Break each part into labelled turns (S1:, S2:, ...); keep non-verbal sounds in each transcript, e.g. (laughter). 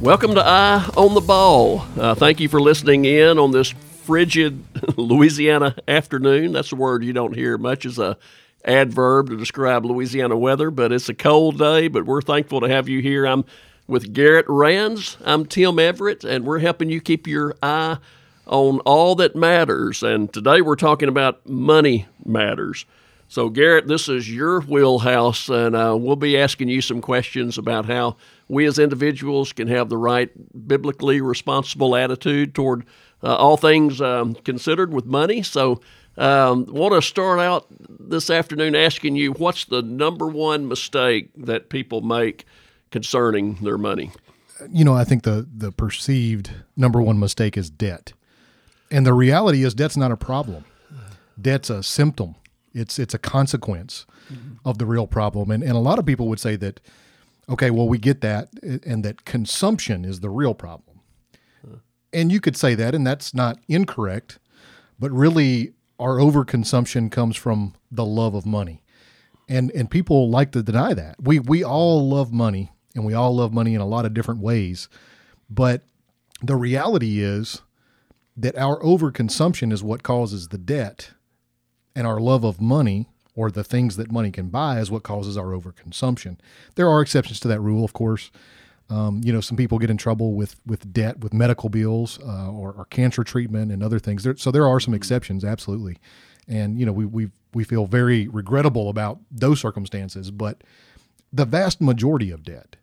S1: Welcome to Eye on the Ball. Uh, thank you for listening in on this frigid (laughs) Louisiana afternoon. That's a word you don't hear much as a adverb to describe Louisiana weather, but it's a cold day. But we're thankful to have you here. I'm with Garrett Rands. I'm Tim Everett, and we're helping you keep your eye on all that matters. And today we're talking about money matters. So, Garrett, this is your wheelhouse, and uh, we'll be asking you some questions about how we as individuals can have the right biblically responsible attitude toward uh, all things um, considered with money. So, um, want to start out this afternoon asking you what's the number one mistake that people make concerning their money?
S2: You know, I think the the perceived number one mistake is debt, and the reality is debt's not a problem. Debt's a symptom it's it's a consequence mm-hmm. of the real problem. And and a lot of people would say that, okay, well we get that, and that consumption is the real problem. Huh. And you could say that, and that's not incorrect, but really our overconsumption comes from the love of money. And and people like to deny that. We we all love money and we all love money in a lot of different ways. But the reality is that our overconsumption is what causes the debt and our love of money or the things that money can buy is what causes our overconsumption. There are exceptions to that rule, of course. Um, you know, some people get in trouble with with debt, with medical bills, uh, or, or, cancer treatment, and other things. There, so there are some exceptions, absolutely. And you know, we we we feel very regrettable about those circumstances. But the vast majority of debt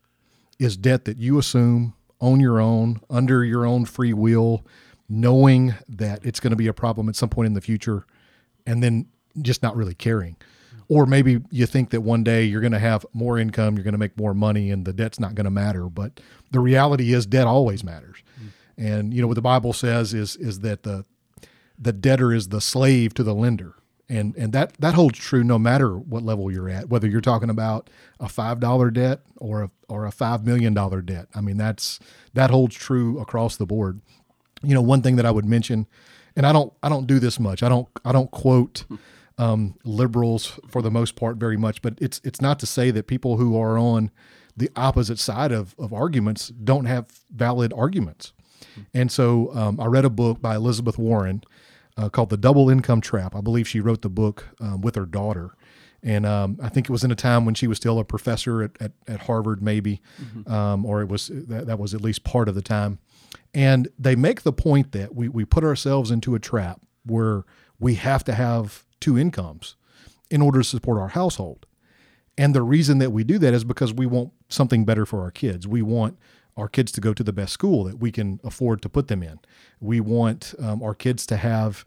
S2: is debt that you assume on your own, under your own free will, knowing that it's going to be a problem at some point in the future and then just not really caring. Or maybe you think that one day you're going to have more income, you're going to make more money, and the debt's not going to matter. But the reality is, debt always matters. Mm. And you know what the Bible says is is that the the debtor is the slave to the lender, and and that that holds true no matter what level you're at, whether you're talking about a five dollar debt or a or a five million dollar debt. I mean that's that holds true across the board. You know, one thing that I would mention and I don't I don't do this much. I don't I don't quote (laughs) um, liberals for the most part very much, but it's it's not to say that people who are on the opposite side of, of arguments don't have valid arguments. And so um, I read a book by Elizabeth Warren uh, called The Double Income Trap. I believe she wrote the book um, with her daughter. And um, I think it was in a time when she was still a professor at, at, at Harvard, maybe, mm-hmm. um, or it was that, that was at least part of the time. And they make the point that we, we put ourselves into a trap where we have to have two incomes in order to support our household. And the reason that we do that is because we want something better for our kids. We want our kids to go to the best school that we can afford to put them in. We want um, our kids to have,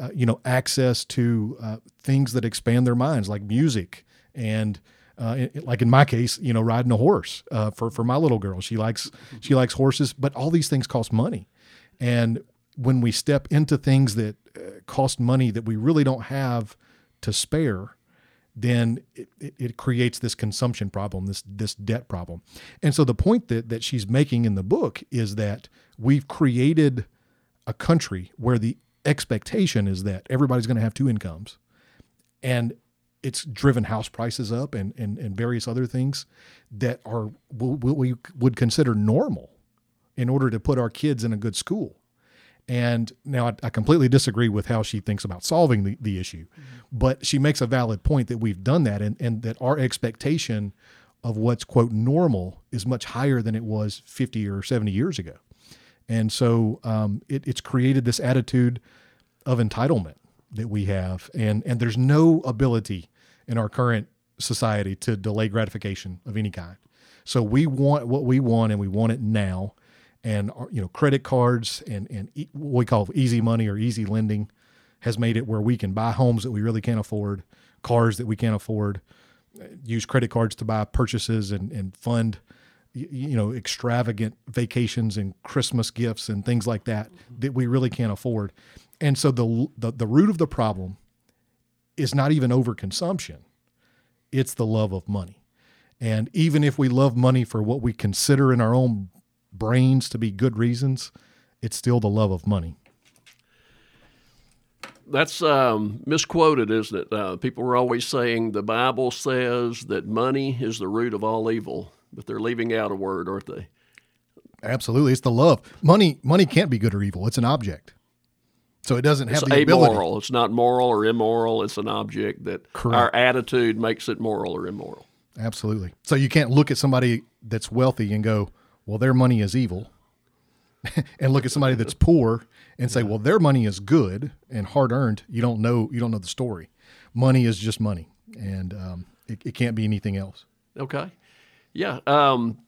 S2: uh, you know, access to uh, things that expand their minds, like music and uh, like in my case, you know, riding a horse uh, for for my little girl. She likes she likes horses, but all these things cost money, and when we step into things that uh, cost money that we really don't have to spare, then it, it, it, creates this consumption problem, this this debt problem. And so the point that that she's making in the book is that we've created a country where the expectation is that everybody's going to have two incomes, and it's driven house prices up and, and, and various other things that are we would consider normal in order to put our kids in a good school. And now I, I completely disagree with how she thinks about solving the, the issue, but she makes a valid point that we've done that and, and that our expectation of what's quote normal is much higher than it was 50 or 70 years ago. And so um, it, it's created this attitude of entitlement that we have, and and there's no ability in our current society to delay gratification of any kind. So we want what we want and we want it now. And uh, you know, credit cards and and what we call easy money or easy lending has made it where we can buy homes that we really can't afford, cars that we can't afford, uh, use credit cards to buy purchases and and fund you know extravagant vacations and Christmas gifts and things like that mm-hmm. that we really can't afford. And so the, the the root of the problem is not even overconsumption, it's the love of money. And even if we love money for what we consider in our own brains to be good reasons, it's still the love of money.
S1: That's um, misquoted, isn't it? Uh, people are always saying the Bible says that money is the root of all evil, but they're leaving out a word, aren't they?
S2: Absolutely, it's the love. Money, money can't be good or evil. It's an object, so it doesn't have
S1: It's
S2: the ability.
S1: It's not moral or immoral. It's an object that
S2: Correct.
S1: our attitude makes it moral or immoral.
S2: Absolutely. So you can't look at somebody that's wealthy and go, "Well, their money is evil," (laughs) and look at somebody that's poor and say, "Well, their money is good and hard earned." You don't know. You don't know the story. Money is just money, and um, it, it can't be anything else.
S1: Okay. Yeah. Um,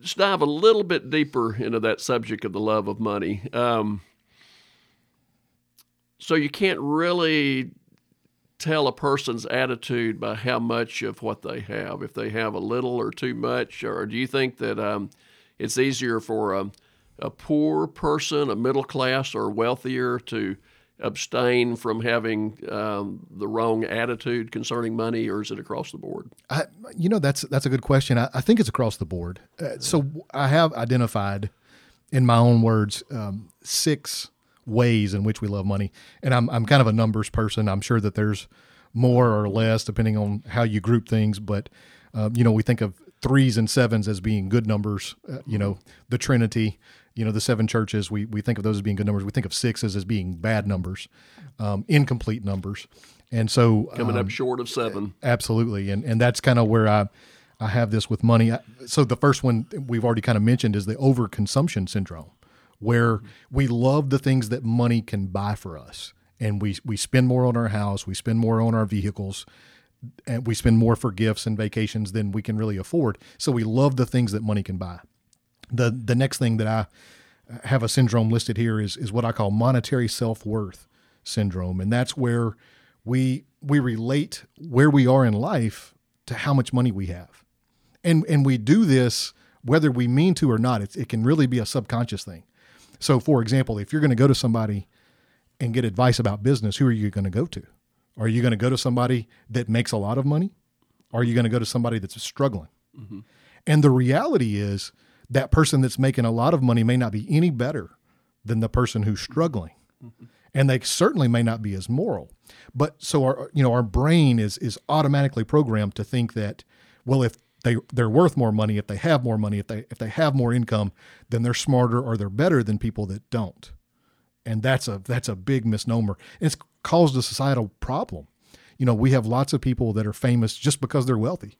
S1: just dive a little bit deeper into that subject of the love of money. Um, so you can't really tell a person's attitude by how much of what they have, if they have a little or too much, or do you think that um, it's easier for a, a poor person, a middle class, or wealthier to abstain from having um, the wrong attitude concerning money, or is it across the board?
S2: I, you know, that's that's a good question. I, I think it's across the board. Uh, so I have identified, in my own words, um, six ways in which we love money, and I'm I'm kind of a numbers person. I'm sure that there's more or less depending on how you group things, but um, you know, we think of threes and sevens as being good numbers. Uh, you know, the Trinity. You know, the seven churches. We we think of those as being good numbers. We think of sixes as being bad numbers, um, incomplete numbers. And so
S1: Coming
S2: um,
S1: up short of seven.
S2: Absolutely, and and that's kind of where I I have this with money. I- So the first one we've already kind of mentioned is the overconsumption syndrome, where we love the things that money can buy for us, and we we spend more on our house, we spend more on our vehicles, and we spend more for gifts and vacations than we can really afford. So we love the things that money can buy. The the next thing that I have a syndrome listed here is is what I call monetary self worth syndrome, and that's where we we relate where we are in life to how much money we have, and and we do this whether we mean to or not. It, it can really be a subconscious thing. So, for example, if you're going to go to somebody and get advice about business, who are you going to go to? Are you going to go to somebody that makes a lot of money? Are you going to go to somebody that's struggling? Mm-hmm. And the reality is that person that's making a lot of money may not be any better than the person who's mm-hmm. struggling. Mm-hmm. And they certainly may not be as moral. But so our you know our brain is is automatically programmed to think that well if they they're worth more money if they have more money if they if they have more income then they're smarter or they're better than people that don't. And that's a that's a big misnomer. It's caused a societal problem. You know, we have lots of people that are famous just because they're wealthy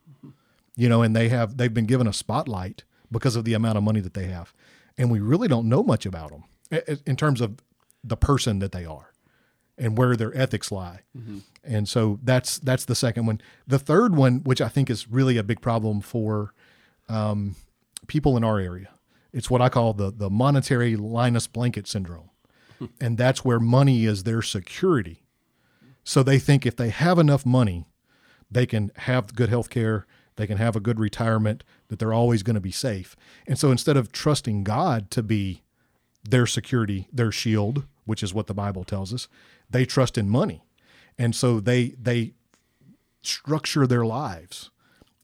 S2: you know, and they have they've been given a spotlight because of the amount of money that they have, and we really don't know much about them in terms of the person that they are and where their ethics lie. And so that's that's the second one. The third one, which I think is really a big problem for um, people in our area, it's what I call the the monetary Linus blanket syndrome, and that's where money is their security. So they think if they have enough money, they can have good health care, they can have a good retirement, that they're always going to be safe. And so instead of trusting God to be their security, their shield, which is what the Bible tells us, they trust in money. And so they they structure their lives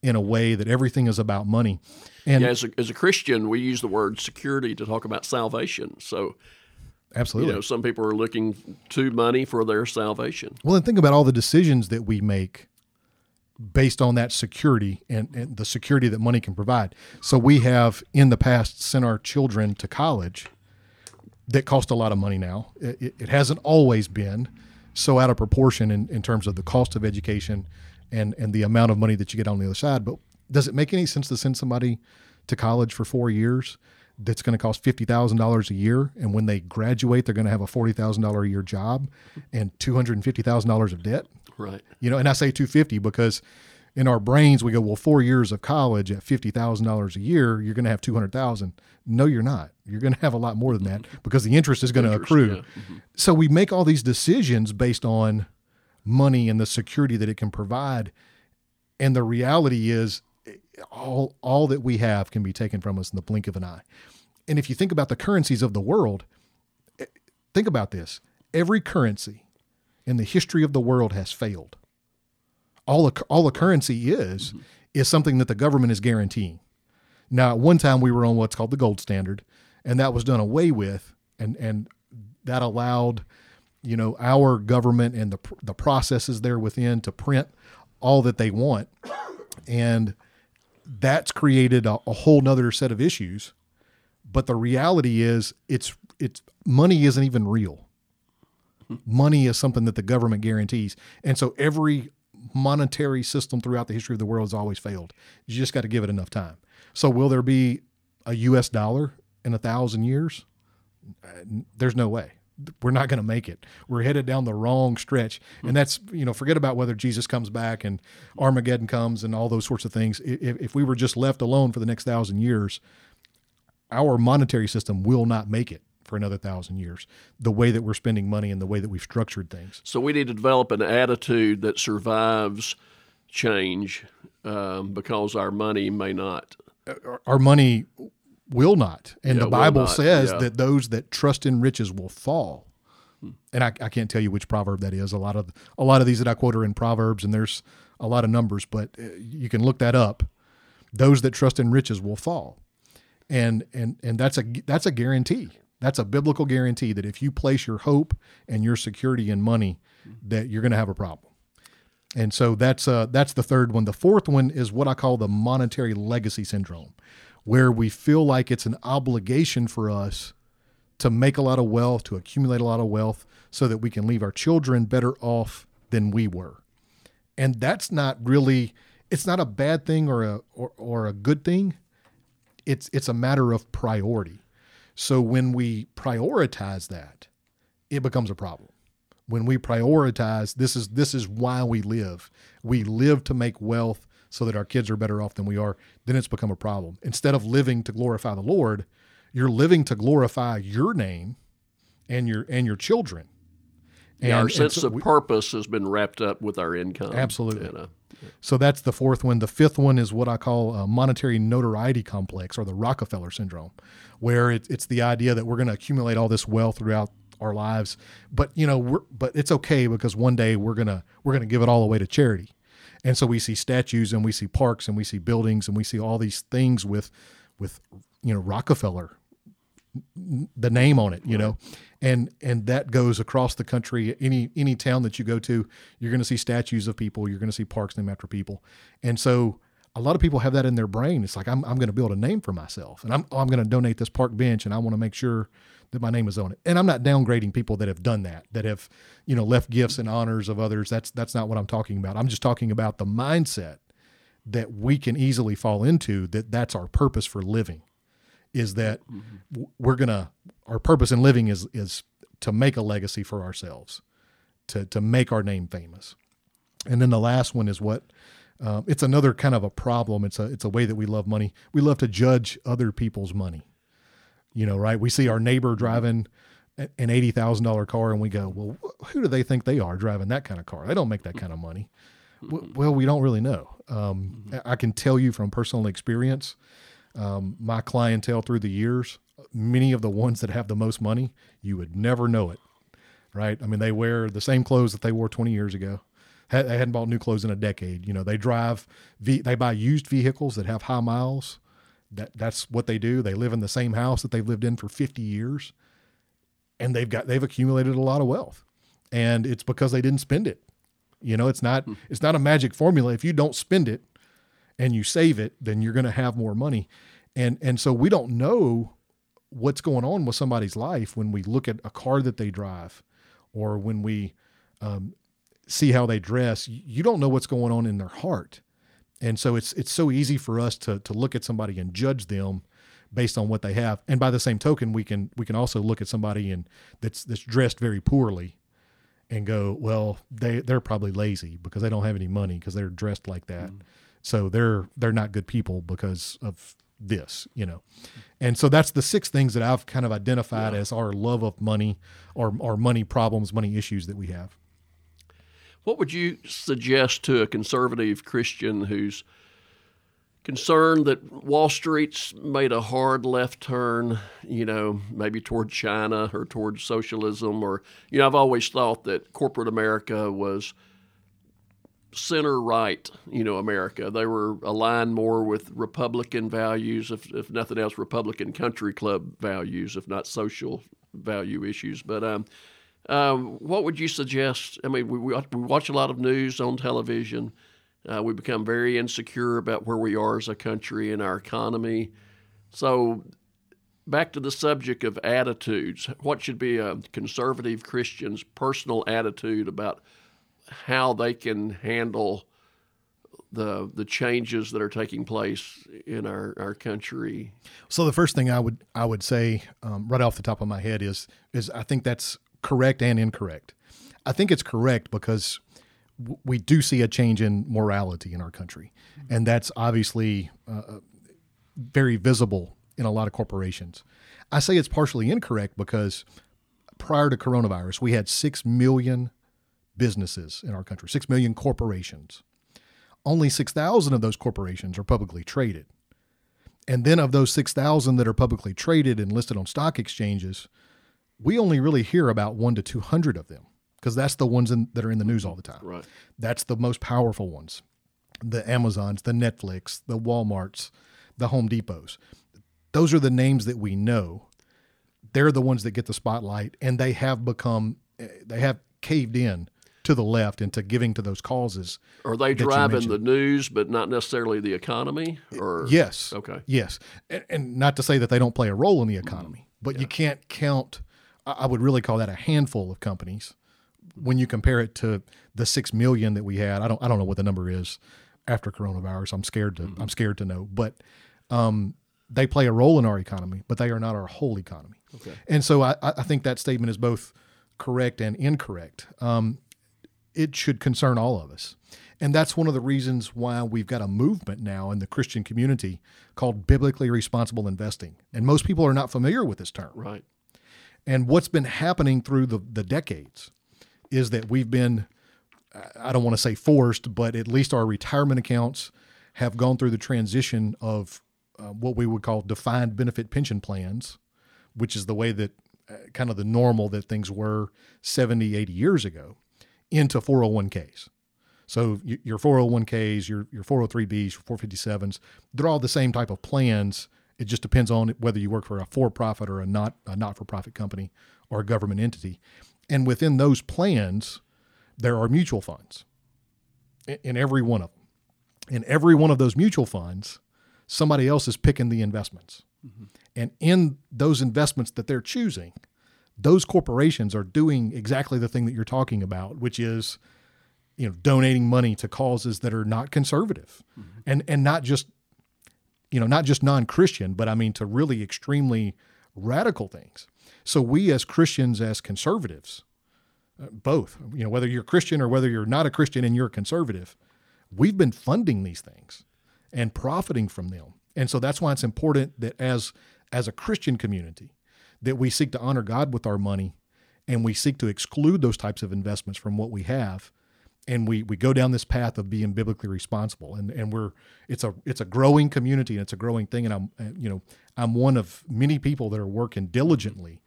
S2: in a way that everything is about money. And
S1: Yeah, as a, as a Christian, we use the word security to talk about salvation. So, you
S2: absolutely.
S1: know, some people are looking to money for their salvation.
S2: Well, and think about all the decisions that we make based on that security and, and the security that money can provide. So we have in the past sent our children to college that cost a lot of money now. It, it- it hasn't always been so out of proportion in, in terms of the cost of education and, and the amount of money that you get on the other side. But does it make any sense to send somebody to college for four years that's going to cost $50,000 a year? And when they graduate, they're going to have a $40,000 a year job and $250,000 of debt?
S1: Right.
S2: You know, and I say 250 because in our brains we go, well, four years of college at fifty thousand dollars a year, you're going to have two hundred thousand. No, you're not. You're going to have a lot more than that mm-hmm. because the interest is going to accrue.
S1: yeah. Mm-hmm.
S2: So we make all these decisions based on money and the security that it can provide, and the reality is, all all that we have can be taken from us in the blink of an eye. And if you think about the currencies of the world, eh, think about this: every currency in the history of the world has failed. All a, all a currency is is something that the government is guaranteeing. Now, at one time we were on what's called the gold standard, and that was done away with, and and that allowed, you know, our government and the the processes there within to print all that they want, and that's created a, a whole nother set of issues But the reality is, it's it's money isn't even real. Money is something that the government guarantees, and so every monetary system throughout the history of the world has always failed. You just got to give it enough time. So, will there be a U.S. dollar in a thousand years? Uh, there's no way. We're not going to make it. We're headed down the wrong stretch, and that's you know forget about whether Jesus comes back and Armageddon comes and all those sorts of things. If, if we were just left alone for the next thousand years, our monetary system will not make it for another thousand years. The way that we're spending money and the way that we've structured things.
S1: So we need to develop an attitude that survives change um, because our money may not.
S2: Our money will not, and
S1: Yeah,
S2: the Bible says
S1: yeah.
S2: that those that trust in riches will fall. And I, I can't tell you which proverb that is. A lot of a lot of these that I quote are in proverbs, and there's a lot of numbers, but uh, you can look that up. Those that trust in riches will fall, and and and that's a that's a guarantee. That's a biblical guarantee that if you place your hope and your security in money, that you're going to have a problem. And so that's uh, that's the third one. The fourth one is what I call the monetary legacy syndrome, where we feel like it's an obligation for us to make a lot of wealth, to accumulate a lot of wealth, so that we can leave our children better off than we were. And that's not really it's not a bad thing or a or, or a good thing. It's it's a matter of priority. So when we prioritize that, it becomes a problem when we prioritize this is this is why we live we live to make wealth so that our kids are better off than we are then it's become a problem instead of living to glorify the lord you're living to glorify your name and your and your children and,
S1: our
S2: and
S1: sense
S2: so
S1: of
S2: we-
S1: purpose has been wrapped up with our income.
S2: Absolutely.
S1: You know.
S2: So that's the fourth one. The fifth one is what I call a monetary notoriety complex or the Rockefeller syndrome, where it, it's the idea that we're going to accumulate all this wealth throughout our lives, but you know, we're, but it's okay because one day we're gonna we're gonna give it all away to charity, and so we see statues and we see parks and we see buildings and we see all these things with with you know Rockefeller the name on it, you know, and and that goes across the country. Any any town that you go to, you're going to see statues of people. You're going to see parks named after people, and so a lot of people have that in their brain. It's like I'm I'm going to build a name for myself, and I'm oh, I'm going to donate this park bench, and I want to make sure that my name is on it. And I'm not downgrading people that have done that, that have you know left gifts and honors of others. That's that's not what I'm talking about. I'm just talking about the mindset that we can easily fall into. That that's our purpose for living is that mm-hmm. w- we're gonna our purpose in living is is to make a legacy for ourselves, to to make our name famous, and then the last one is what um, it's another kind of a problem. It's a it's a way that we love money. We love to judge other people's money. You know, right? We see our neighbor driving an eighty thousand dollar car, and we go, "Well, who do they think they are driving that kind of car? They don't make that kind of money." W- Well, we don't really know. Um, I I can tell you from personal experience um, my clientele through the years, many of the ones that have the most money, you would never know it, right? I mean, they wear the same clothes that they wore 20 years ago. They hadn't bought new clothes in a decade. You know, they drive, they buy used vehicles that have high miles. That that's what they do. They live in the same house that they've lived in for 50 years, and they've got they've accumulated a lot of wealth, and it's because they didn't spend it. You know, it's not it's not a magic formula. If you don't spend it, and you save it, then you're going to have more money. And and so we don't know what's going on with somebody's life when we look at a car that they drive, or when we um, see how they dress. You don't know what's going on in their heart, and so it's it's so easy for us to to look at somebody and judge them based on what they have. And by the same token, we can we can also look at somebody and that's that's dressed very poorly and go, well, they they're probably lazy because they don't have any money because they're dressed like that. Mm. So they're they're not good people because of this, you know. And so that's the six things that I've kind of identified as our love of money or our money problems, money issues that we have.
S1: What would you suggest to a conservative Christian who's concerned that Wall Street's made a hard left turn, you know, maybe toward China or toward socialism? Or, you know, I've always thought that corporate America was center right, you know, America. They were aligned more with Republican values, if, if nothing else, Republican country club values, if not social value issues. But, um, um, what would you suggest? I mean, we, we watch a lot of news on television. Uh, we become very insecure about where we are as a country and our economy. So, back to the subject of attitudes. What should be a conservative Christian's personal attitude about how they can handle the the changes that are taking place in our, our country?
S2: So the first thing I would I would say um, right off the top of my head is is I think that's correct and incorrect. I think it's correct because w- we do see a change in morality in our country, and that's obviously uh, very visible in a lot of corporations. I say it's partially incorrect because prior to coronavirus, we had 6 million businesses in our country, 6 million corporations. Only 6,000 of those corporations are publicly traded. And then of those 6,000 that are publicly traded and listed on stock exchanges, we only really hear about 1 to 200 of them because that's the ones in, that are in the news all the time.
S1: Right.
S2: That's the most powerful ones. The Amazons, the Netflix, the Walmarts, the Home Depots. Those are the names that we know. They're the ones that get the spotlight, and they have become, eh, they have caved in to the left into giving to those causes.
S1: Are they driving the news, but not necessarily the economy? Or
S2: Yes.
S1: Okay.
S2: Yes. And, and not to say that they don't play a role in the economy, but you can't count, I would really call that a handful of companies when you compare it to the 6 million that we had. I don't, I don't know what the number is after coronavirus. I'm scared to, I'm scared to know, but, um, they play a role in our economy, but they are not our whole economy.
S1: Okay.
S2: And so I, I think that statement is both correct and incorrect. Um, it should concern all of us. And that's one of the reasons why we've got a movement now in the Christian community called biblically responsible investing. And most people are not familiar with this term.
S1: Right.
S2: And what's been happening through the, the decades is that we've been, I don't want to say forced, but at least our retirement accounts have gone through the transition of uh, what we would call defined benefit pension plans, which is the way that uh, kind of the normal that things were 70, 80 years ago, into 401ks. So your 401ks, your your 403bs, your 457s, they're all the same type of plans. It just depends on whether you work for a for-profit or a not a not-for-profit company or a government entity. And within those plans, there are mutual funds in, in every one of them. In every one of those mutual funds, somebody else is picking the investments. Mm-hmm. And in those investments that they're choosing, those corporations are doing exactly the thing that you're talking about, which is you know donating money to causes that are not conservative mm-hmm. and and not just you know not just non-christian but i mean to really extremely radical things. So we as christians as conservatives uh, both you know whether you're christian or whether you're not a christian and you're a conservative we've been funding these things and profiting from them. And so that's why it's important that as as a christian community that we seek to honor god with our money and we seek to exclude those types of investments from what we have and we we go down this path of being biblically responsible and and we're it's a it's a growing community and it's a growing thing and I'm uh, you know I'm one of many people that are working diligently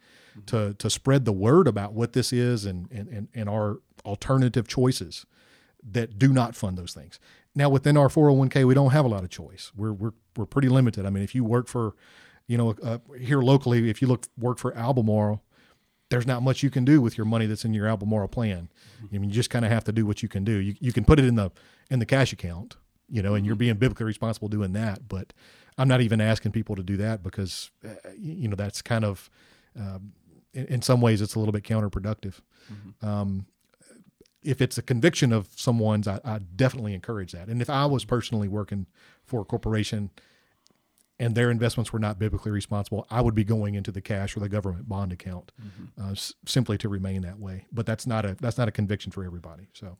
S2: to to spread the word about what this is and and and, and our alternative choices that do not fund those things. Now within our 401k we don't have a lot of choice. We're we're we're pretty limited. I mean if you work for you know uh, here locally if you look work for Albemarle there's not much you can do with your money that's in your Albemarle plan. I mean, you just kind of have to do what you can do. You, you can put it in the in the cash account, you know, and you're being biblically responsible doing that. But I'm not even asking people to do that because, uh, you know, that's kind of, um, in, in some ways, it's a little bit counterproductive. Um, if it's a conviction of someone's, I, I definitely encourage that. And if I was personally working for a corporation and their investments were not biblically responsible, I would be going into the cash or the government bond account uh, s- simply to remain that way. But that's not a that's not a conviction for everybody. So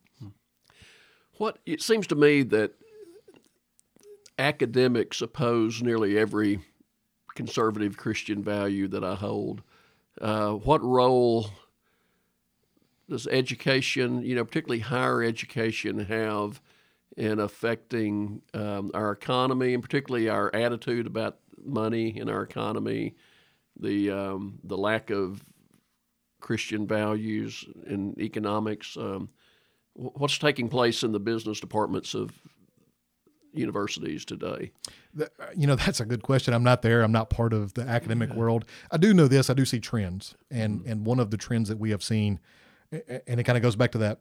S1: What it seems to me that academics oppose nearly every conservative Christian value that I hold. Uh, what role does education, you know, particularly higher education, have in affecting um, our economy and particularly our attitude about money in our economy, the um, the lack of Christian values in economics? Um, what's taking place in the business departments of universities today?
S2: You know (laughs) that's a good question. I'm not there. I'm not part of the academic world. I do know this. I do see trends, and and one of the trends that we have seen, and it kind of goes back to that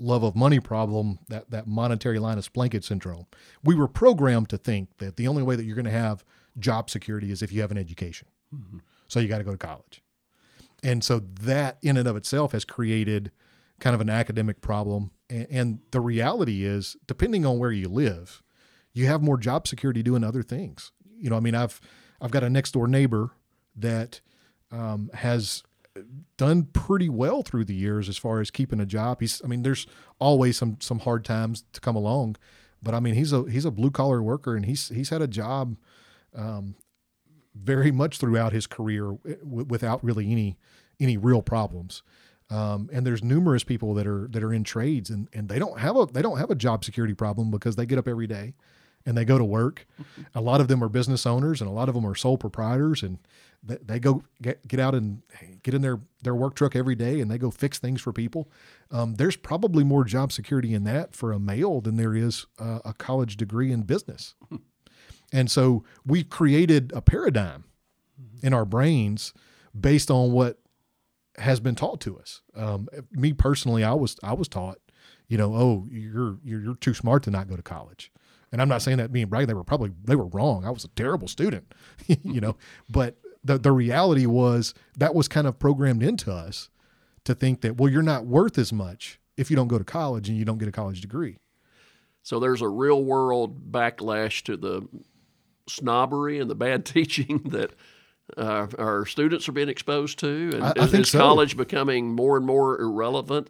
S2: love of money problem, that that monetary Linus blanket syndrome. We were programmed to think that the only way that you're going to have job security is if you have an education. So you got to go to college. And so that in and of itself has created kind of an academic problem. And, and the reality is, depending on where you live, you have more job security doing other things. You know, I mean, I've I've got a next door neighbor that um, has done pretty well through the years as far as keeping a job. He's, I mean, there's always some some hard times to come along, but I mean, he's a he's a blue collar worker and he's he's had a job um, very much throughout his career w- without really any any real problems. Um, and there's numerous people that are that are in trades and, and they don't have a they don't have a job security problem because they get up every day and they go to work. (laughs) a lot of them are business owners and a lot of them are sole proprietors and they, go get, get out and get in their, their work truck every day and they go fix things for people. Um, there's probably more job security in that for a male than there is uh, a college degree in business. and so we've created a paradigm in our brains based on what has been taught to us. Um, me personally, I was I was taught, you know, oh, you're, you're you're too smart to not go to college. And I'm not saying that being brag. They were probably they were wrong. I was a terrible student, (laughs) you know. (laughs) But the the reality was that was kind of programmed into us to think that well, you're not worth as much if you don't go to college and you don't get a college degree.
S1: So there's a real world backlash to the snobbery and the bad (laughs) teaching that uh, our students are being exposed to, and
S2: I- I
S1: is,
S2: think
S1: is
S2: so.
S1: college becoming more and more irrelevant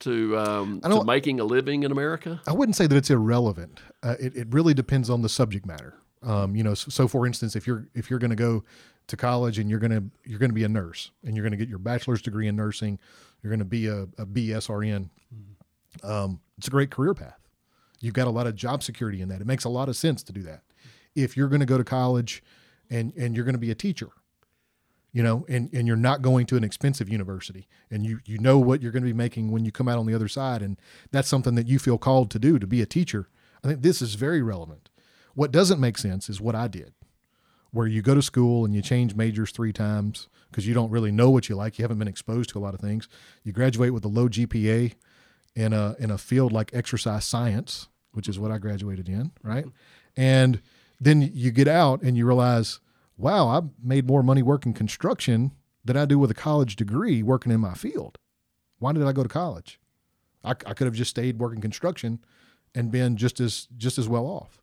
S1: to um, to making a living in America?
S2: I wouldn't say that it's irrelevant. Uh, it, it really depends on the subject matter. Um, you know, so, so for instance, if you're if you're going to go to college and you're going to you're going to be a nurse and you're going to get your bachelor's degree in nursing, you're going to be a, a BSRN. Um, it's a great career path. You've got a lot of job security in that. It makes a lot of sense to do that. If you're going to go to college and and you're going to be a teacher, you know, and, and you're not going to an expensive university and you, you know what you're going to be making when you come out on the other side. And that's something that you feel called to do, to be a teacher. I think this is very relevant. What doesn't make sense is what I did, where you go to school and you change majors three times because you don't really know what you like. You haven't been exposed to a lot of things. You graduate with a low GPA in a, in a field like exercise science, which is what I graduated in, right? And then you get out and you realize, wow, I made more money working construction than I do with a college degree working in my field. Why did I go to college? I, I could have just stayed working construction and been just as just as well off.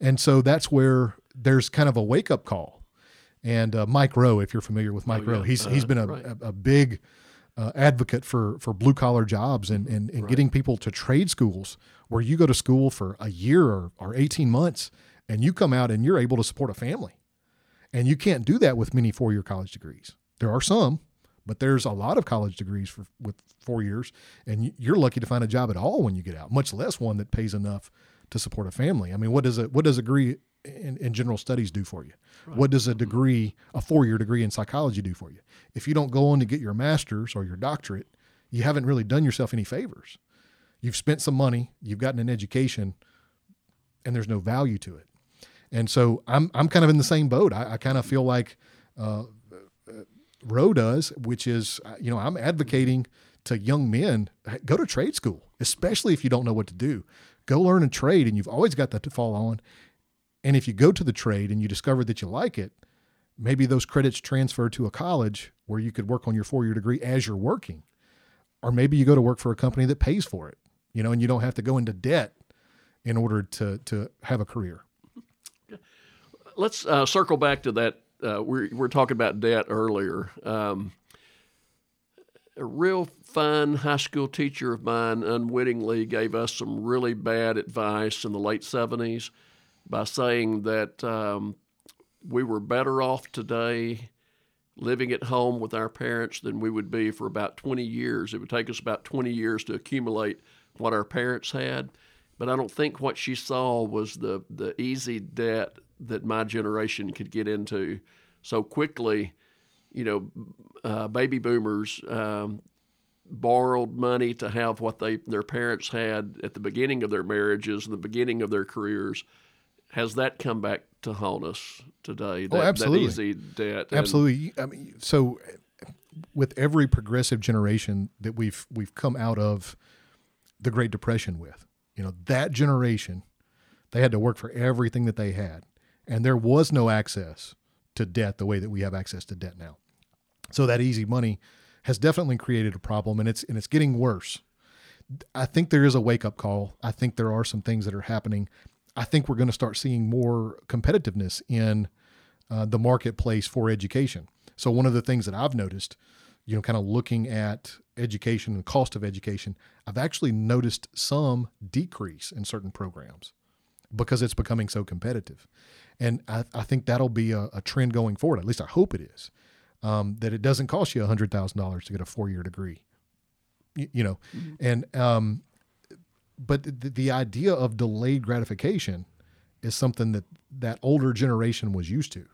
S2: And so that's where there's kind of a wake up call. And uh, Mike Rowe, if you're familiar with Mike
S1: Oh, yeah.
S2: Rowe, he's he's
S1: Uh-huh.
S2: been a,
S1: Right.
S2: a, a big uh, advocate for for blue collar jobs and and, and getting people to trade schools where you go to school for a year or, or 18 months and you come out and you're able to support a family. And you can't do that with many four year college degrees. There are some, but there's a lot of college degrees for, with four years, and you- you're lucky to find a job at all when you get out, much less one that pays enough to support a family. I mean, what does a what does a degree in, in general studies do for you? What does a degree, a four year degree in psychology, do for you? If you don't go on to get your master's or your doctorate, you haven't really done yourself any favors. You've spent some money, you've gotten an education, and there's no value to it. And so I'm I'm kind of in the same boat. I, I kind of feel like uh, Rowe does, which is uh, you know I'm advocating to young men go to trade school, especially if you don't know what to do. Go learn a trade, and you've always got that to fall on. And if you go to the trade and you discover that you like it, maybe those credits transfer to a college where you could work on your four year degree as you're working, or maybe you go to work for a company that pays for it, you know, and you don't have to go into debt in order to to have a career.
S1: Let's uh, circle back to that. Uh, we we were talking about debt earlier. Um, a real fine high school teacher of mine unwittingly gave us some really bad advice in the late 70s by saying that um, we were better off today living at home with our parents than we would be for about 20 years. It would take us about 20 years to accumulate what our parents had. But I don't think what she saw was the, the easy debt that my generation could get into so quickly. You know, uh, baby boomers um, borrowed money to have what they their parents had at the beginning of their marriages and the beginning of their careers. Has that come back to haunt us today? Oh, that,
S2: absolutely.
S1: That easy debt. And-
S2: Absolutely. I mean, so with every progressive generation that we've we've come out of the Great Depression with, you know, that generation, they had to work for everything that they had, and there was no access to debt the way that we have access to debt now. So that easy money has definitely created a problem, and it's and it's getting worse. I think there is a wake up call. I think there are some things that are happening. I think we're going to start seeing more competitiveness in uh, the marketplace for education. So one of the things that I've noticed, you know, kind of looking at education and cost of education, I've actually noticed some decrease in certain programs because it's becoming so competitive. And I, I think that'll be a, a, trend going forward. At least I hope it is. Um, that it doesn't cost you hundred thousand dollars to get a four year degree. You, you know, mm-hmm. and um, but the, the idea of delayed gratification is something that that older generation was used to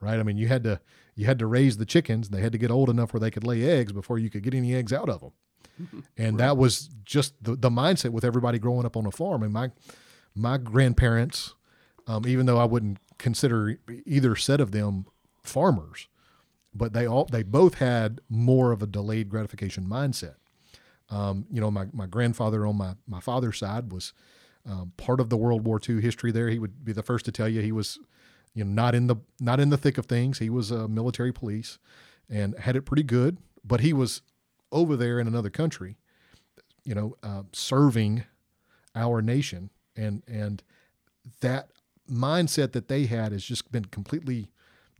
S2: right? I mean, you had to you had to raise the chickens. They had to get old enough where they could lay eggs before you could get any eggs out of them. (laughs) And right. that was just the, the mindset with everybody growing up on a farm. And my my grandparents, um, even though I wouldn't consider either set of them farmers, but they all they both had more of a delayed gratification mindset. Um, you know, my, my grandfather on my, my father's side was um, part of the World War II history there. He would be the first to tell you he was you know, not in the not in the thick of things. He was a military police and had it pretty good, but he was over there in another country, you know, uh, serving our nation, and and that mindset that they had has just been completely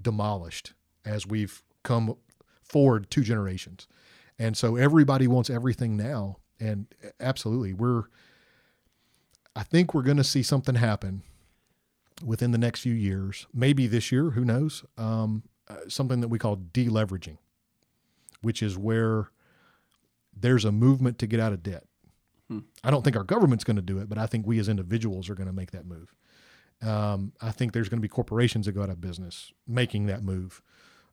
S2: demolished as we've come forward two generations, and so everybody wants everything now, and absolutely, we're. I think we're going to see something happen within the next few years, maybe this year, who knows, um, uh, something that we call deleveraging, which is where there's a movement to get out of debt. Hmm. I don't think our government's going to do it, but I think we as individuals are going to make that move. Um, I think there's going to be corporations that go out of business making that move.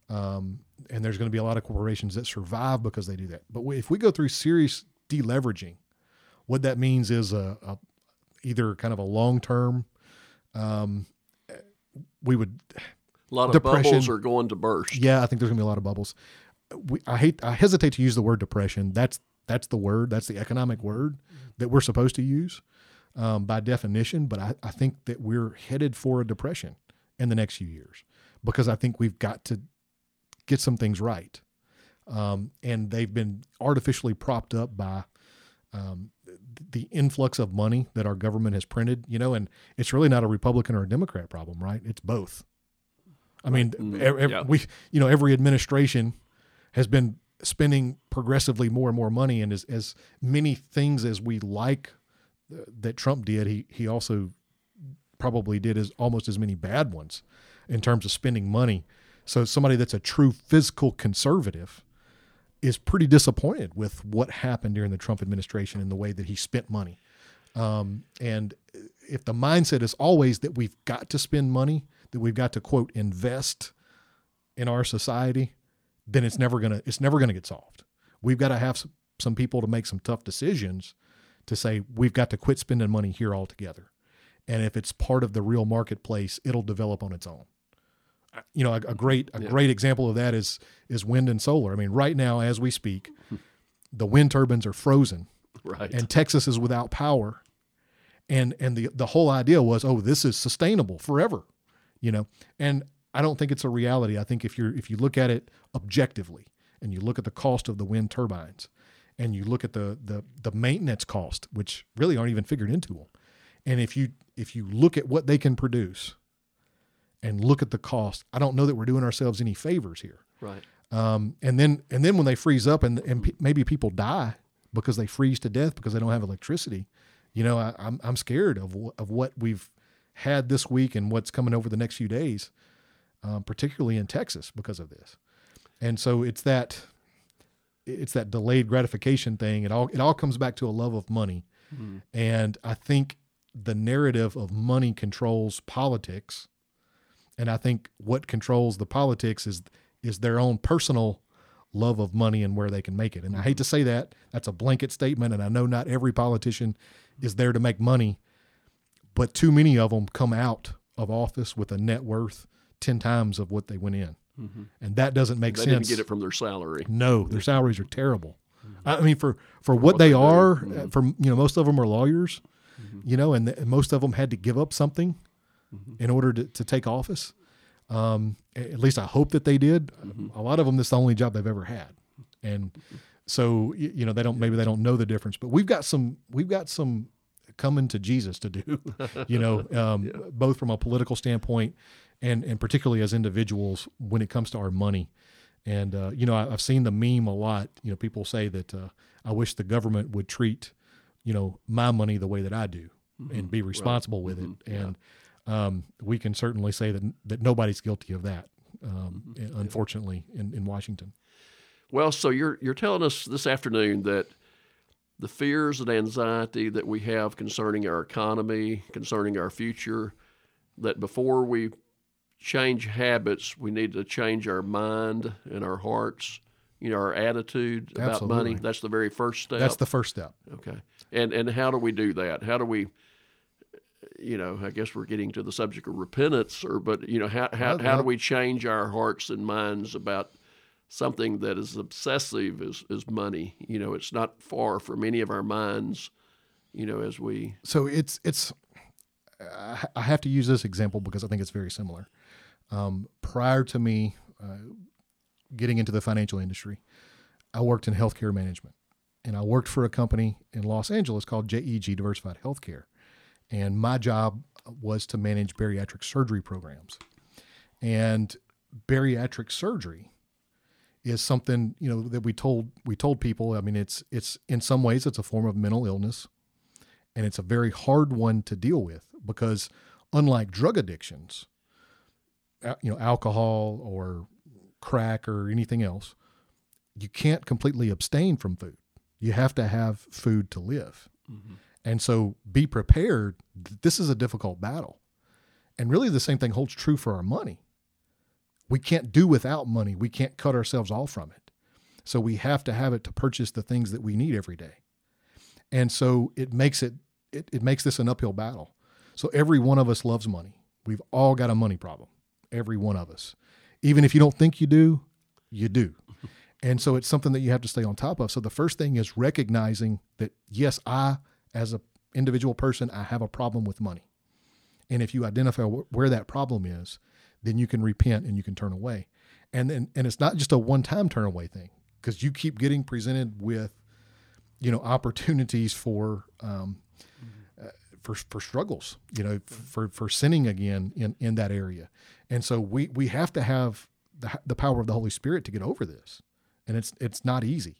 S2: Um, and there's going to be a lot of corporations that survive because they do that. But if we go through serious deleveraging, what that means is a, a either kind of a long term um, we would
S1: a lot of depression, bubbles are going to burst.
S2: Yeah, I think there's gonna be a lot of bubbles. We, I hate, I hesitate to use the word depression. That's that's the word. That's the economic word that we're supposed to use um, by definition. But I, I think that we're headed for a depression in the next few years because I think we've got to get some things right. Um, and they've been artificially propped up by um, the influx of money that our government has printed, you know, and it's really not a Republican or a Democrat problem, right? It's both. I mean, mm, every, yeah. we, you know, every administration has been spending progressively more and more money, and as as many things as we like uh, that Trump did, he he also probably did as almost as many bad ones in terms of spending money. So somebody that's a true physical conservative is pretty disappointed with what happened during the Trump administration and the way that he spent money. Um, and if the mindset is always that we've got to spend money, that we've got to quote invest in our society, then it's never gonna it's never gonna get solved. We've got to have some, some people to make some tough decisions to say we've got to quit spending money here altogether. And if it's part of the real marketplace, it'll develop on its own you know, a, a great a yeah. great example of that is is wind and solar. I mean, right now as we speak, (laughs) the wind turbines are frozen,
S1: right,
S2: and Texas is without power, and and the the whole idea was, oh, this is sustainable forever, you know, and I don't think it's a reality. I think if you're if you look at it objectively and you look at the cost of the wind turbines, and you look at the the the maintenance cost, which really aren't even figured into them, and if you if you look at what they can produce and look at the cost. I don't know that we're doing ourselves any favors here.
S1: Right.
S2: Um, and then and then when they freeze up and and p- maybe people die because they freeze to death because they don't have electricity, you know, I, am I'm, I'm scared of of what we've had this week and what's coming over the next few days, um, particularly in Texas because of this. And so it's that it's that delayed gratification thing. It all it all comes back to a love of money, mm-hmm. and I think the narrative of money controls politics and I think what controls the politics is is their own personal love of money and where they can make it. And I hate to say that, that's a blanket statement and I know not every politician is there to make money, but too many of them come out of office with a net worth 10 times of what they went in. Mm-hmm. And that doesn't make
S1: they
S2: sense. They
S1: didn't get it from their salary.
S2: No, their salaries are terrible. Mm-hmm. I mean, for, for, for what, what, they, they are, mm-hmm. for, you know, most of them are lawyers, mm-hmm. you know, and, the, and most of them had to give up something mm-hmm. in order to, to take office. Um, at least I hope that they did. A lot of them, this is the only job they've ever had, and so you know they don't maybe they don't know the difference. But we've got some we've got some coming to Jesus to do, (laughs) you know, um, (laughs) both from a political standpoint and and particularly as individuals when it comes to our money. And uh, you know, I, I've seen the meme a lot. You know, people say that uh, I wish the government would treat, you know, my money the way that I do and be responsible with it. And um, we can certainly say that that nobody's guilty of that. Um, Unfortunately, in, in Washington.
S1: Well, so you're you're telling us this afternoon that the fears and anxiety that we have concerning our economy, concerning our future, that before we change habits, we need to change our mind and our hearts, you know, our attitude about money. That's the very first step.
S2: That's the first step.
S1: Okay. And and how do we do that? How do we you know, I guess we're getting to the subject of repentance or but you know, how how, how do we change our hearts and minds about something that is obsessive as, as money? You know, it's not far from any of our minds, you know, as we
S2: so it's it's I have to use this example because I think it's very similar. Um, prior to me uh, getting into the financial industry, I worked in healthcare management, and I worked for a company in Los Angeles called JEG Diversified Healthcare, and my job was to manage bariatric surgery programs, and bariatric surgery is something you know that we told we told people. I mean, it's it's in some ways it's a form of mental illness. And it's a very hard one to deal with because unlike drug addictions you know alcohol or crack or anything else you can't completely abstain from food. You have to have food to live mm-hmm. And so be prepared. This is a difficult battle. And really the same thing holds true for our money. We can't do without money. We can't cut ourselves off from it. So we have to have it to purchase the things that we need every day. And so it makes it, it it makes this an uphill battle. So every one of us loves money. We've all got a money problem. Every one of us. Even if you don't think you do you do. And so it's something that you have to stay on top of. So the first thing is recognizing that yes i as a individual person i have a problem with money. And if you identify wh- where that problem is then you can repent and you can turn away. And then and it's not just a one-time turn away thing because you keep getting presented with you know opportunities for um, uh, for for struggles you know for for sinning again in in that area. And so we we have to have the, the power of the holy spirit to get over this. And it's it's not easy.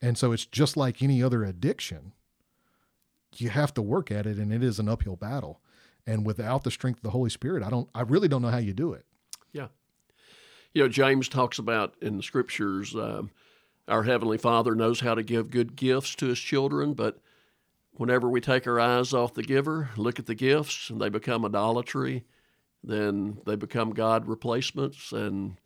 S2: And so it's just like any other addiction you have to work at it and it is an uphill battle and without the strength of the holy spirit i don't i really don't know how you do it
S1: Yeah. You know, James talks about in the scriptures, um, our Heavenly Father knows how to give good gifts to His children, but whenever we take our eyes off the giver, look at the gifts, and they become idolatry, then they become God replacements, and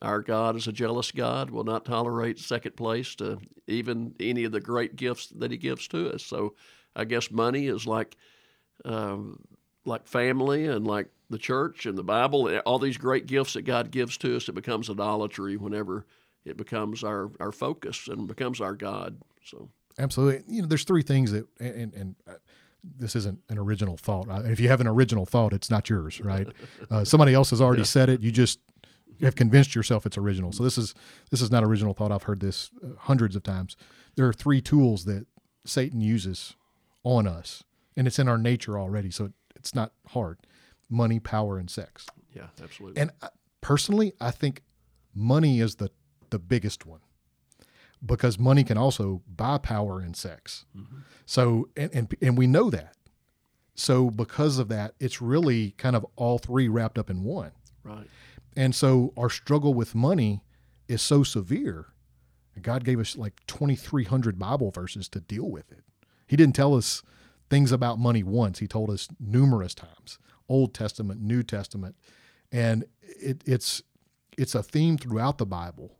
S1: our God is a jealous God, will not tolerate second place to even any of the great gifts that He gives to us. So I guess money is like um, like family and like the church and the Bible, and all these great gifts that God gives to us, it becomes idolatry whenever it becomes our, our focus and becomes our God. So,
S2: Absolutely. You know, there's three things that, and, and uh, this isn't an original thought. If you have an original thought, it's not yours, right? (laughs) Uh, somebody else has already said it. You just have convinced yourself it's original. So this is this is not original thought. I've heard this uh, hundreds of times. There are three tools that Satan uses on us, and it's in our nature already. So it, it's not hard: money, power, and sex.
S1: yeah, absolutely.
S2: And I- personally, I think money is the the biggest one because money can also buy power and sex. Mm-hmm. So and, and and we know that. So because of that, it's really kind of all three wrapped up in one.
S1: right.
S2: And so our struggle with money is so severe. God gave us like 2,300 Bible verses to deal with it. He didn't tell us things about money once. He told us numerous times, Old Testament, New Testament, and it, it's it's a theme throughout the Bible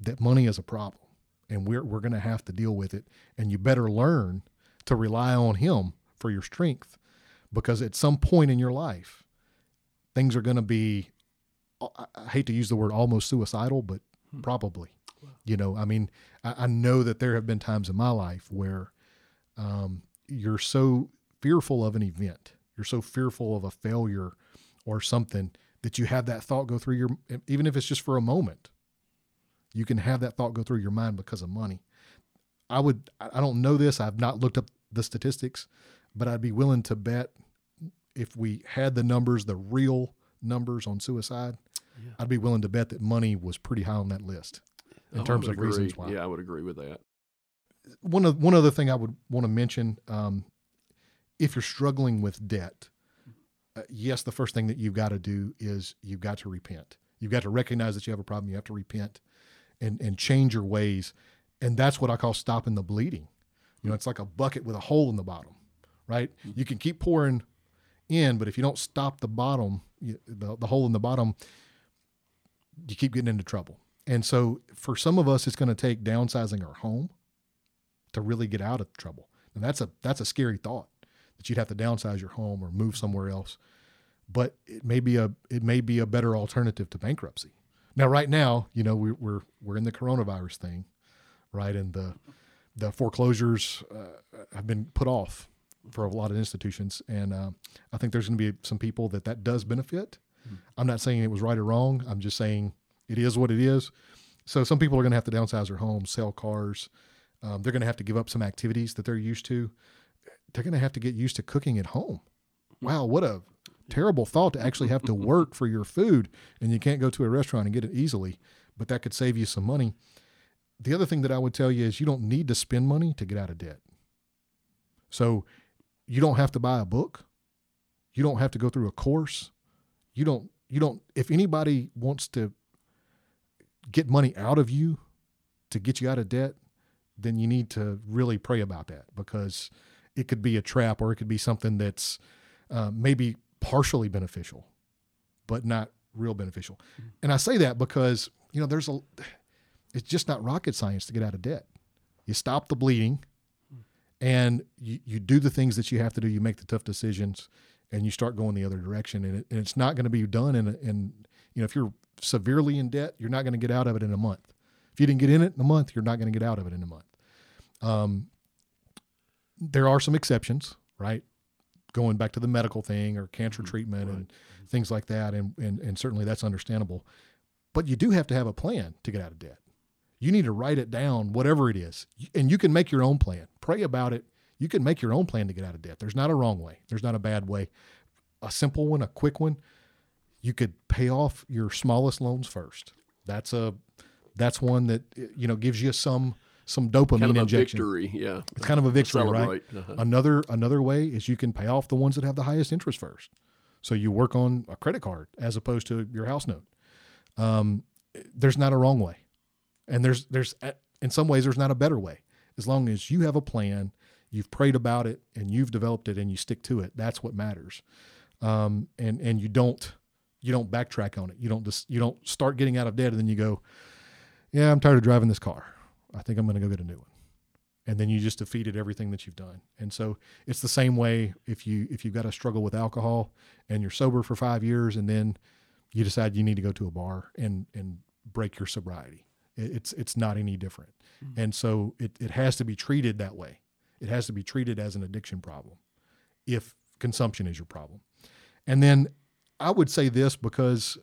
S2: that money is a problem, and we're we're going to have to deal with it. And you better learn to rely on Him for your strength, because at some point in your life, things are going to be uh, I- I hate to use the word almost suicidal, but hmm. probably. You know, I mean, I, I know that there have been times in my life where um, you're so fearful of an event, you're so fearful of a failure or something that you have that thought go through your, even if it's just for a moment, you can have that thought go through your mind because of money. I would, I don't know this. I've not looked up the statistics, but I'd be willing to bet if we had the numbers, the real numbers on suicide, yeah. I'd be willing to bet that money was pretty high on that list in terms of
S1: agree.
S2: reasons why.
S1: Yeah, I would agree with that.
S2: One of one other thing I would want to mention: um, if you're struggling with debt, uh, yes, the first thing that you've got to do is you've got to repent. You've got to recognize that you have a problem. You have to repent and and change your ways, and that's what I call stopping the bleeding. You know, it's like a bucket with a hole in the bottom, right? You can keep pouring in, but if you don't stop the bottom, you, the the hole in the bottom, you keep getting into trouble. And so, for some of us, it's going to take downsizing our home to really get out of trouble. And that's a that's a scary thought that you'd have to downsize your home or move somewhere else. But it may be a it may be a better alternative to bankruptcy. Now, right now, you know, we're we're, we're in the coronavirus thing, right? And the the foreclosures uh, have been put off for a lot of institutions, and uh, I think there's going to be some people that that does benefit. Mm-hmm. I'm not saying it was right or wrong. I'm just saying it is what it is. So some people are going to have to downsize their homes, sell cars. Um, they're going to have to give up some activities that they're used to they're going to have to get used to cooking at home. Wow, what a terrible thought to actually have to (laughs) work for your food and you can't go to a restaurant and get it easily, but that could save you some money. The other thing that I would tell you is you don't need to spend money to get out of debt. So you don't have to buy a book. You don't have to go through a course. You don't you don't if anybody wants to get money out of you to get you out of debt, then you need to really pray about that because it could be a trap or it could be something that's uh, maybe partially beneficial, but not real beneficial. Mm-hmm. And I say that because, you know, there's a, it's just not rocket science to get out of debt. You stop the bleeding and you, you do the things that you have to do. You make the tough decisions and you start going the other direction. And, it, and it's not going to be done in, a, in, you know, if you're severely in debt, you're not going to get out of it in a month. If you didn't get in it in a month, you're not going to get out of it in a month. Um, there are some exceptions, right? Going back to the medical thing or cancer mm-hmm. treatment right. and things like that, and, and and certainly that's understandable. But you do have to have a plan to get out of debt. You need to write it down, whatever it is, and you can make your own plan. Pray about it. You can make your own plan to get out of debt. There's not a wrong way. There's not a bad way. A simple one, a quick one. You could pay off your smallest loans first. That's a that's one that you know gives you some some dopamine
S1: kind of
S2: injection.
S1: victory, yeah.
S2: It's kind of a victory,
S1: Celebrate.
S2: right?
S1: Uh-huh.
S2: Another another way is you can pay off the ones that have the highest interest first. So you work on a credit card as opposed to your house note. Um, there's not a wrong way, and there's there's in some ways there's not a better way. As long as you have a plan, you've prayed about it, and you've developed it, and you stick to it. That's what matters. Um, and and you don't you don't backtrack on it. You don't just you don't start getting out of debt, and then you go, yeah, I'm tired of driving this car I think I'm going to go get a new one. And then you just defeated everything that you've done. And so it's the same way if you if you've got a struggle with alcohol and you're sober for five years and then you decide you need to go to a bar and and break your sobriety. It's it's not any different. Mm-hmm. And so it, it has to be treated that way. It has to be treated as an addiction problem if consumption is your problem. And then I would say this because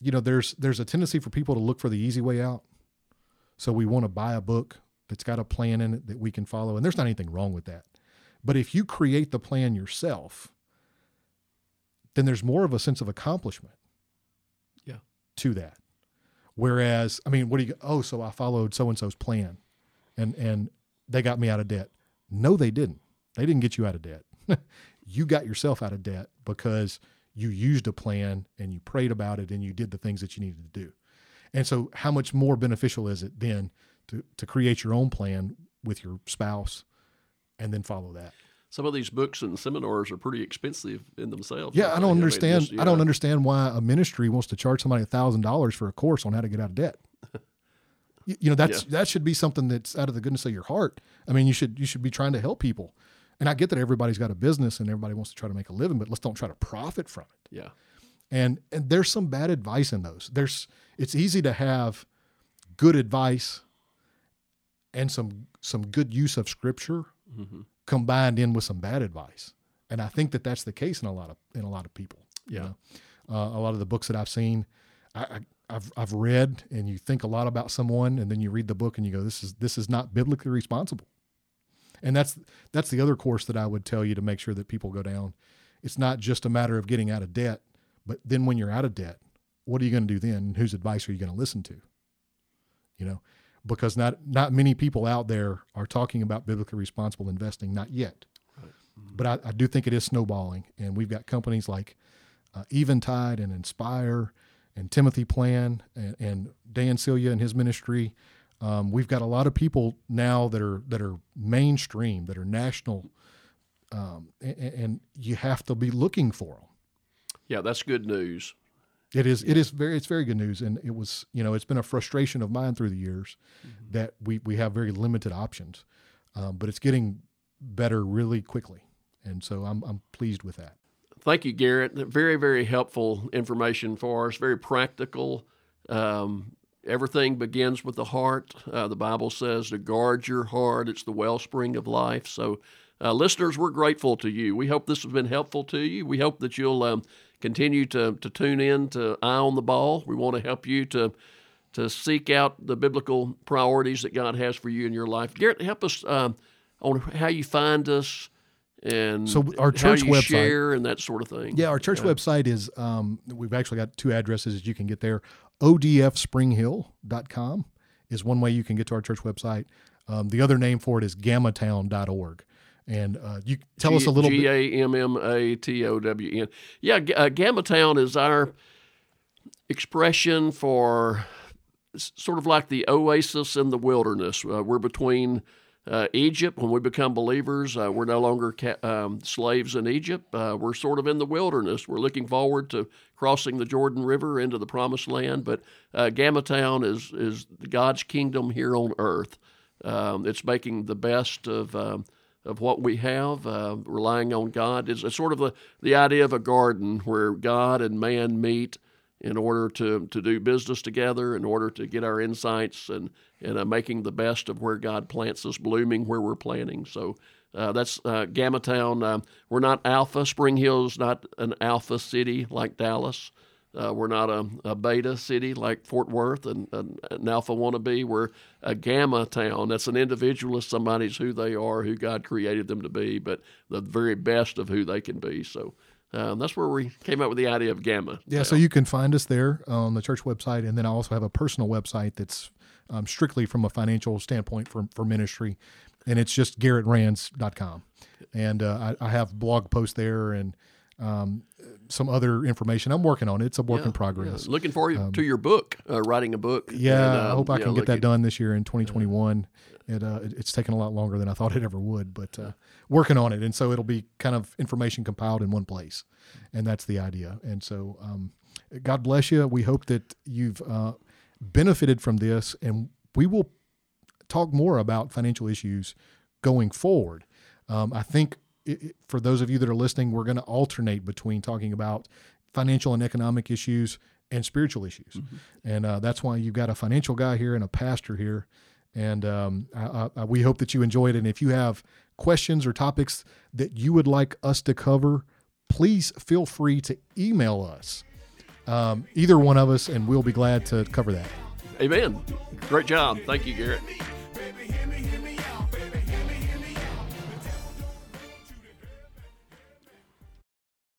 S2: you know there's there's a tendency for people to look for the easy way out so we want to buy a book that's got a plan in it that we can follow. And there's not anything wrong with that. But if you create the plan yourself, then there's more of a sense of accomplishment.
S1: Yeah.
S2: To that. Whereas, I mean, what do you oh, so I followed so and so's plan and and they got me out of debt. No, they didn't. They didn't get you out of debt. (laughs) you got yourself out of debt because you used a plan and you prayed about it and you did the things that you needed to do. And so, how much more beneficial is it then to, to create your own plan with your spouse and then follow that?
S1: Some of these books and seminars are pretty expensive in themselves.
S2: Yeah, I don't understand. I, mean, just. I don't understand why a ministry wants to charge somebody a thousand dollars for a course on how to get out of debt. (laughs) you, you, know, that's yeah. that should be something that's out of the goodness of your heart. I mean, you should you should be trying to help people. And I get that everybody's got a business and everybody wants to try to make a living, but let's don't try to profit from it.
S1: Yeah.
S2: And and there's some bad advice in those. There's it's easy to have good advice and some some good use of scripture mm-hmm. combined in with some bad advice. And I think that that's the case in a lot of in a lot of people.
S1: Yeah.
S2: uh, a lot of the books that I've seen. I, I, I've I've read, and you think a lot about someone, and then you read the book, and you go, "This is this is not biblically responsible." And that's that's the other course that I would tell you to make sure that people go down. It's not just a matter of getting out of debt, but then when you're out of debt, what are you going to do then? Whose advice are you going to listen to? You know, because not not many people out there are talking about biblically responsible investing, not yet. Right. Mm-hmm. But I, I, do think it is snowballing, and we've got companies like uh, Eventide and Inspire and Timothy Plan and, and Dan Celia and his ministry. Um, we've got a lot of people now that are that are mainstream, that are national, um, and, and, you have to be looking for them.
S1: Yeah, that's good news.
S2: It is. It is very. It's very good news, and it was. You know, it's been a frustration of mine through the years mm-hmm. that we we have very limited options, um, but it's getting better really quickly, and so I'm I'm pleased with that.
S1: Thank you, Garrett. Very very helpful information for us. Very practical. Um, everything begins with the heart. Uh, the Bible says to guard your heart. It's the wellspring of life. So. Uh, listeners, we're grateful to you. We hope this has been helpful to you. We hope that you'll um, continue to, to tune in to Eye on the Ball. We want to help you to to seek out the biblical priorities that God has for you in your life. Garrett, help us um, on how you find us and
S2: so our church website
S1: share and that sort of thing.
S2: Yeah, our church website is um, we've actually got two addresses that you can get there. odfspringhill.com is one way you can get to our church website. Um, the other name for it is gammatown.org. And uh, you tell G- us a little bit.
S1: G A M M A T O W N. Yeah, uh, Gamma Town is our expression for sort of like the oasis in the wilderness. Uh, we're between uh, Egypt. When we become believers, uh, we're no longer ca- um, slaves in Egypt. Uh, we're sort of in the wilderness. We're looking forward to crossing the Jordan River into the Promised Land. But uh, Gamma Town is is God's kingdom here on earth. Um, it's making the best of um, of what we have, uh, relying on God. It's, it's, sort of the, the idea of a garden where God and man meet in order to, to do business together, in order to get our insights and, and uh, making the best of where God plants us, blooming where we're planting. So uh, that's uh, Gamma Town. Uh, we're not Alpha. Spring Hill's not an Alpha city like Dallas. Uh, we're not a, a, beta city like Fort Worth and, and, an alpha wannabe. We're a gamma town. That's an individualist, somebody's who they are, who God created them to be, but the very best of who they can be. So um, that's where we came up with the idea of gamma.
S2: Yeah, town. so you can find us there on the church website. And then I also have a personal website that's um, strictly from a financial standpoint for, for ministry. And it's just garrettrands.com. And uh, I, I have blog posts there and um, some other information. I'm working on it. It's a work yeah, in progress.
S1: Yeah. Looking forward um, to your book, uh, writing a book.
S2: Yeah, and, I hope I can get that done this year in 2021. It, uh, it's taken a lot longer than I thought it ever would, but uh, working on it. And so it'll be kind of information compiled in one place. And that's the idea. And so um, God bless you. We hope that you've uh, benefited from this. And we will talk more about financial issues going forward. Um, I think it, for those of you that are listening, we're going to alternate between talking about financial and economic issues and spiritual issues. Mm-hmm. And uh, that's why you've got a financial guy here and a pastor here. And um, I, I, we hope that you enjoyed it. And if you have questions or topics that you would like us to cover, please feel free to email us, um, either one of us, and we'll be glad to cover that.
S1: Amen. Great job. Thank you, Garrett.